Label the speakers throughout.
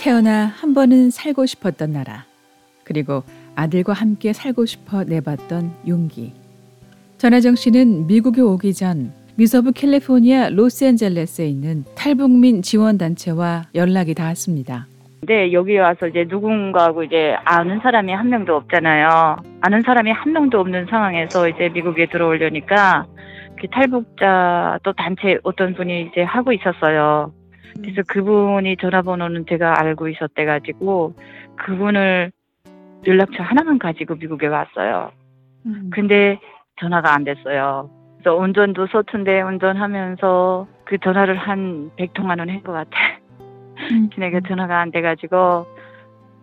Speaker 1: 태어나 한 번은 살고 싶었던 나라. 그리고 아들과 함께 살고 싶어 내봤던 용기. 전하정 씨는 미국에 오기 전 미서부 캘리포니아 로스앤젤레스에 있는 탈북민 지원 단체와 연락이 닿았습니다.
Speaker 2: 근데 여기 와서 이제 누군가하고 이제 아는 사람이 한 명도 없잖아요. 아는 사람이 한 명도 없는 상황에서 이제 미국에 들어오려니까 그 탈북자 또 단체 어떤 분이 이제 하고 있었어요. 그래서 그분이 전화번호는 제가 알고 있었대 가지고 그분을 연락처 하나만 가지고 미국에 왔어요. 근데 전화가 안 됐어요. 그래서 운전도 서툰데 운전하면서 그 전화를 한 100통만 원한것 같아. 걔네가 전화가 안 돼가지고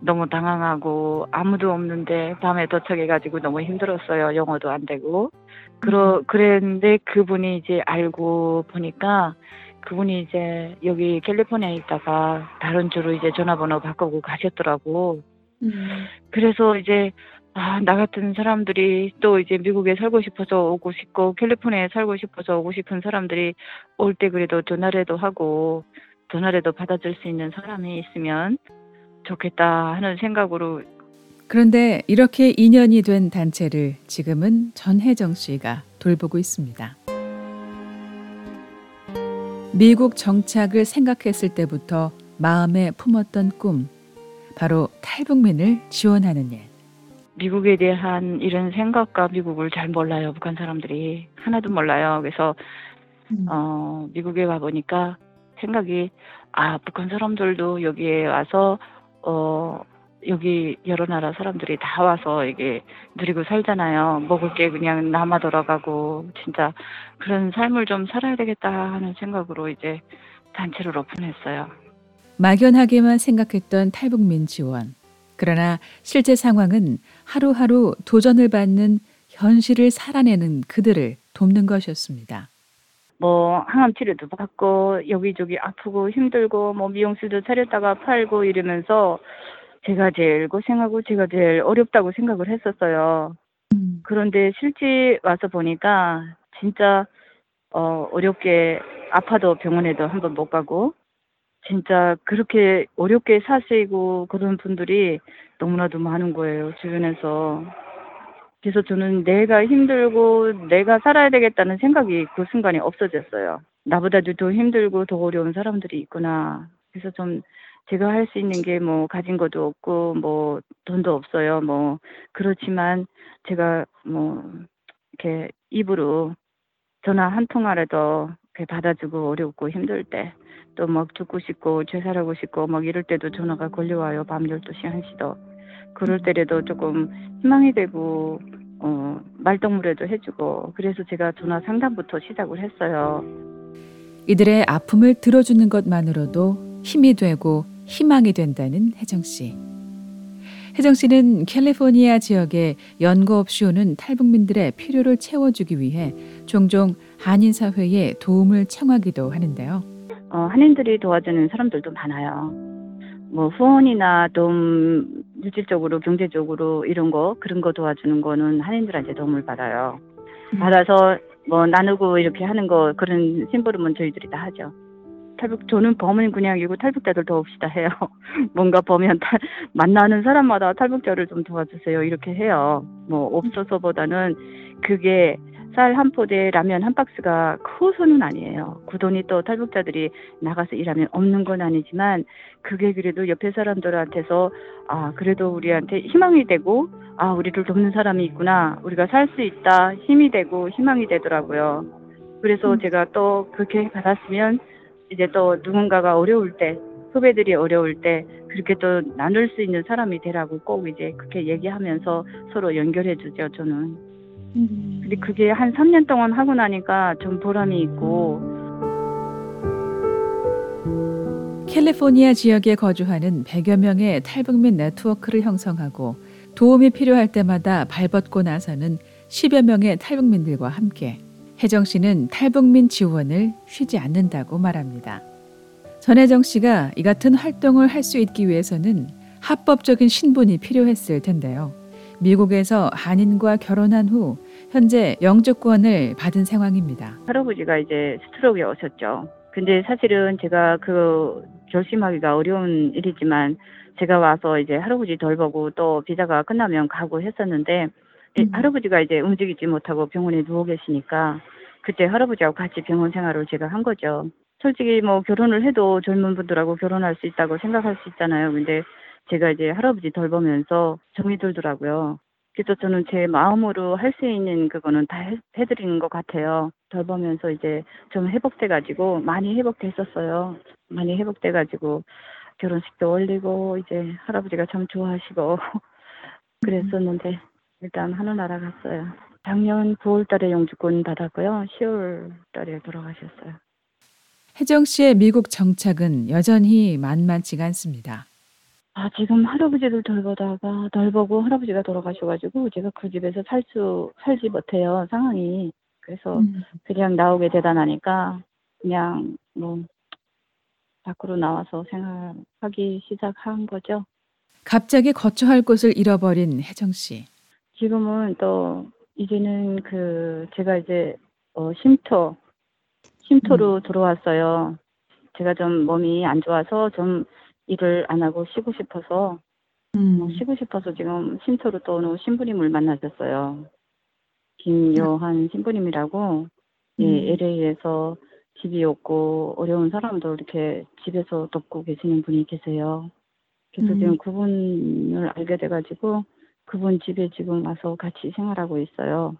Speaker 2: 너무 당황하고 아무도 없는데 밤에 도착해가지고 너무 힘들었어요. 영어도 안 되고. 그러, 그랬는데 그분이 이제 알고 보니까 그분이 이제 여기 캘리포니아에 있다가 다른 주로 이제 전화번호 바꾸고 가셨더라고. 그래서 이제 아, 나 같은 사람들이 또 이제 미국에 살고 싶어서 오고 싶고 캘리포니아에 살고 싶어서 오고 싶은 사람들이 올 때 그래도 전화라도 하고 전화라도 받아줄 수 있는 사람이 있으면 좋겠다 하는 생각으로
Speaker 1: 그런데 이렇게 인연이 된 단체를 지금은 전혜정 씨가 돌보고 있습니다. 미국 정착을 생각했을 때부터 마음에 품었던 꿈, 바로 탈북민을 지원하는 일.
Speaker 2: 미국에 대한 이런 생각과 미국을 잘 몰라요. 북한 사람들이 하나도 몰라요. 그래서 어, 미국에 와 보니까 생각이 아 북한 사람들도 여기에 와서 어 여기 여러 나라 사람들이 다 와서 이게 누리고 살잖아요. 먹을 게 그냥 남아 돌아가고 진짜 그런 삶을 좀 살아야 되겠다 하는 생각으로 이제 단체를 오픈했어요.
Speaker 1: 막연하게만 생각했던 탈북민 지원. 그러나 실제 상황은 하루하루 도전을 받는 현실을 살아내는 그들을 돕는 것이었습니다.
Speaker 2: 뭐 항암 치료도 받고 여기저기 아프고 힘들고 뭐 미용실도 차렸다가 팔고 이러면서 제가 제일 고생하고 제가 제일 어렵다고 생각을 했었어요. 그런데 실제 와서 보니까 진짜 어 어렵게 아파도 병원에도 한 번 못 가고 진짜 그렇게 어렵게 사시고 그런 분들이 너무나도 많은 거예요 주변에서. 그래서 저는 내가 힘들고 내가 살아야 되겠다는 생각이 그 순간에 없어졌어요. 나보다도 더 힘들고 더 어려운 사람들이 있구나. 그래서 좀 제가 할 수 있는 게 뭐 가진 것도 없고 뭐 돈도 없어요. 뭐 그렇지만 제가 뭐 이렇게 입으로 전화 한 통화라도 이렇게 받아주고 어렵고 힘들 때 또 막 죽고 싶고 죄살하고 싶고 막 이럴 때도 전화가 걸려와요. 밤 12시 1시도. 그럴 때라도 조금 희망이 되고 어 말동무라도 해주고 그래서 제가 전화 상담부터 시작을 했어요.
Speaker 1: 이들의 아픔을 들어주는 것만으로도 힘이 되고 희망이 된다는 혜정 씨. 혜정 씨는 캘리포니아 지역에 연고 없이 오는 탈북민들의 필요를 채워주기 위해 종종 한인 사회에 도움을 청하기도 하는데요.
Speaker 2: 어, 한인들이 도와주는 사람들도 많아요. 뭐 후원이나 도움 물질적으로 경제적으로 이런 거 그런 거 도와주는 거는 한인들한테 도움을 받아요. 받아서 뭐 나누고 이렇게 하는 거 그런 심부름은 저희들이 다 하죠. 탈북 저는 범은 그냥 이거 탈북자들 도웁시다 해요. 뭔가 보면 탈, 만나는 사람마다 탈북자를 좀 도와주세요 이렇게 해요. 뭐 없어서보다는 그게 쌀 한 포대 라면 한 박스가 커서는 아니에요. 그 돈이 또 탈북자들이 나가서 일하면 없는 건 아니지만 그게 그래도 옆에 사람들한테서 아 그래도 우리한테 희망이 되고 아 우리를 돕는 사람이 있구나 우리가 살 수 있다 힘이 되고 희망이 되더라고요. 그래서 제가 또 그렇게 받았으면 이제 또 누군가가 어려울 때 후배들이 어려울 때 그렇게 또 나눌 수 있는 사람이 되라고 꼭 이제 그렇게 얘기하면서 서로 연결해 주죠 저는. 근데 그게 한 3년 동안 하고 나니까 좀 보람이 있고
Speaker 1: 캘리포니아 지역에 거주하는 100여 명의 탈북민 네트워크를 형성하고 도움이 필요할 때마다 발벗고 나서는 10여 명의 탈북민들과 함께 혜정 씨는 탈북민 지원을 쉬지 않는다고 말합니다. 전혜정 씨가 이 같은 활동을 할 수 있기 위해서는 합법적인 신분이 필요했을 텐데요. 미국에서 한인과 결혼한 후 현재 영주권을 받은 상황입니다.
Speaker 2: 할아버지가 이제 스트로크에 오셨죠. 근데 사실은 제가 그 결심하기가 어려운 일이지만 제가 와서 이제 할아버지 돌보고 또 비자가 끝나면 가고 했었는데 음. 할아버지가 이제 움직이지 못하고 병원에 누워 계시니까 그때 할아버지하고 같이 병원 생활을 제가 한 거죠. 솔직히 뭐 결혼을 해도 젊은 분들하고 결혼할 수 있다고 생각할 수 있잖아요. 근데 제가 이제 할아버지 돌보면서 정이 들더라고요. 그래서 저는 제 마음으로 할 수 있는 그거는 다 해, 해드리는 것 같아요. 돌보면서 이제 좀 회복돼가지고 많이 회복됐었어요. 많이 회복돼가지고 결혼식도 올리고 이제 할아버지가 참 좋아하시고 그랬었는데 일단 하늘나라 갔어요. 작년 9월달에 영주권 받았고요. 10월달에 돌아가셨어요.
Speaker 1: 혜정 씨의 미국 정착은 여전히 만만치가 않습니다.
Speaker 2: 아, 지금 할아버지를 돌보다가 돌보고 할아버지가 돌아가셔가지고 제가 그 집에서 살 수, 살지 못해요, 상황이. 그래서 음. 그냥 나오게 되다 나니까 그냥 뭐 밖으로 나와서 생활하기 시작한 거죠.
Speaker 1: 갑자기 거처할 곳을 잃어버린 혜정 씨.
Speaker 2: 지금은 또 이제는 그 제가 이제 어 쉼터 쉼터로 음. 들어왔어요. 제가 좀 몸이 안 좋아서 좀 일을 안 하고 쉬고 싶어서 음. 뭐 쉬고 싶어서 지금 쉼터로 또 어느 신부님을 만나셨어요. 김요한 신부님이라고 예, 음. 예, LA에서 집이 없고 어려운 사람도 이렇게 집에서 돕고 계시는 분이 계세요. 그래서 음. 지금 그분을 알게 돼가지고 그분 집에 지금 와서 같이 생활하고 있어요.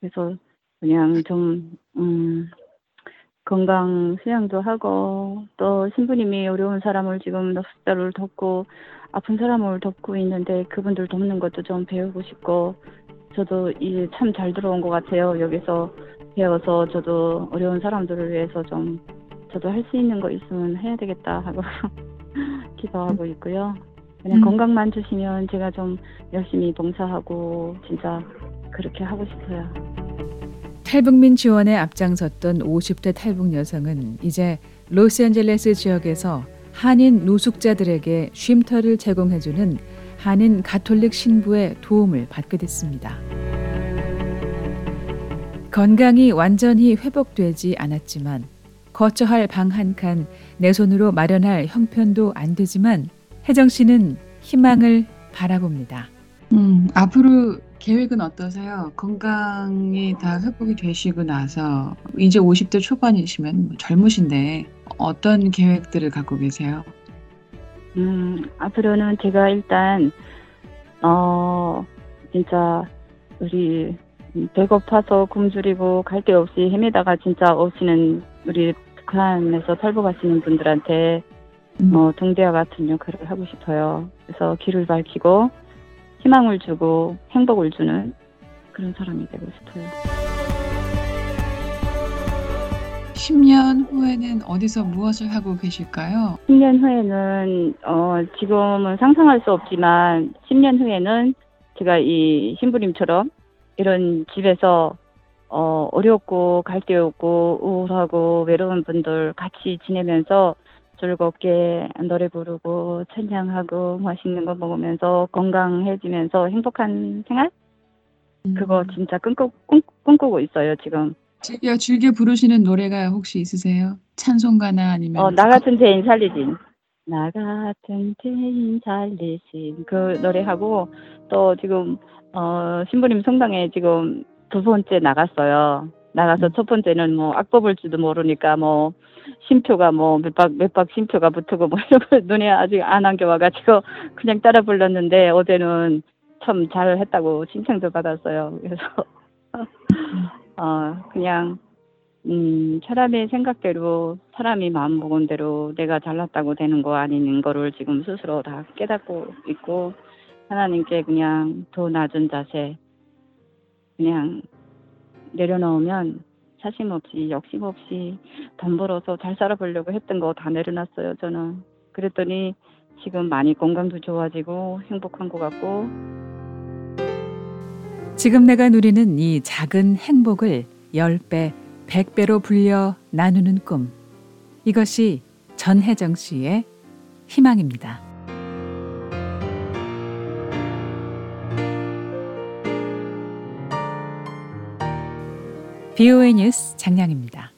Speaker 2: 그래서 그냥 좀, 음, 건강 수양도 하고 또 신부님이 어려운 사람을 지금 넉살을 돕고 아픈 사람을 돕고 있는데 그분들 돕는 것도 좀 배우고 싶고 저도 이제 참잘 들어온 것 같아요. 여기서 배워서 저도 어려운 사람들을 위해서 좀 저도 할 수 있는 거 있으면 해야 되겠다 하고 기도하고 있고요. 그냥 음. 건강만 주시면 제가 좀 열심히 봉사하고 진짜 그렇게 하고 싶어요.
Speaker 1: 탈북민 지원에 앞장섰던 50대 탈북 여성은 이제 로스앤젤레스 지역에서 한인 노숙자들에게 쉼터를 제공해주는 한인 가톨릭 신부의 도움을 받게 됐습니다. 건강이 완전히 회복되지 않았지만 거처할 방 한 칸 내 손으로 마련할 형편도 안 되지만 혜정 씨는 희망을 바라봅니다.
Speaker 3: 음, 앞으로 계획은 어떠세요? 건강이 다 회복이 되시고 나서 이제 50대 초반이시면 뭐 젊으신데 어떤 계획들을 갖고 계세요?
Speaker 2: 음, 앞으로는 제가 일단 어 진짜 우리 배고파서 굶주리고 갈 데 없이 헤매다가 진짜 오시는 우리 북한에서 탈북하시는 분들한테 음. 뭐 동대와 같은 역할을 하고 싶어요. 그래서 길을 밝히고 희망을 주고 행복을 주는 그런 사람이 되고 싶어요.
Speaker 3: 10년 후에는 어디서 무엇을 하고 계실까요?
Speaker 2: 10년 후에는 어, 지금은 상상할 수 없지만 10년 후에는 제가 이 신부님처럼 이런 집에서 어, 어렵고 갈데 없고 우울하고 외로운 분들 같이 지내면서 즐겁게 노래 부르고 찬양하고 맛있는 거 먹으면서 건강해지면서 행복한 생활? 음. 그거 진짜 꿈꾸, 꿈, 꿈꾸고 있어요 지금.
Speaker 3: 즐겨 즐겨 부르시는 노래가 혹시 있으세요? 찬송가나 아니면
Speaker 2: 어, 나 같은 죄인 살리진. 나 같은 죄인 살리신 그 노래하고 또 지금 어, 신부님 성당에 지금 두 번째 나갔어요. 나가서 음. 첫 번째는 뭐 악법을 줄도 모르니까 뭐 심표가 뭐 몇박 몇박 심표가 붙고 뭐 이런 거 눈에 아직 안 안겨와가지고 그냥 따라 불렀는데 어제는 참 잘했다고 칭찬도 받았어요. 그래서 어 그냥 음 사람의 생각대로 사람이 마음 먹은 대로 내가 잘났다고 되는 거 아닌 거를 지금 스스로 다 깨닫고 있고 하나님께 그냥 더 낮은 자세 그냥 내려놓으면 사심 없이 욕심 없이 돈 벌어서 잘 살아보려고 했던 거 다 내려놨어요 저는 그랬더니 지금 많이 건강도 좋아지고 행복한 것 같고
Speaker 1: 지금 내가 누리는 이 작은 행복을 10배, 100배로 불려 나누는 꿈. 이것이 전혜정 씨의 희망입니다. BOA 뉴스 장량입니다.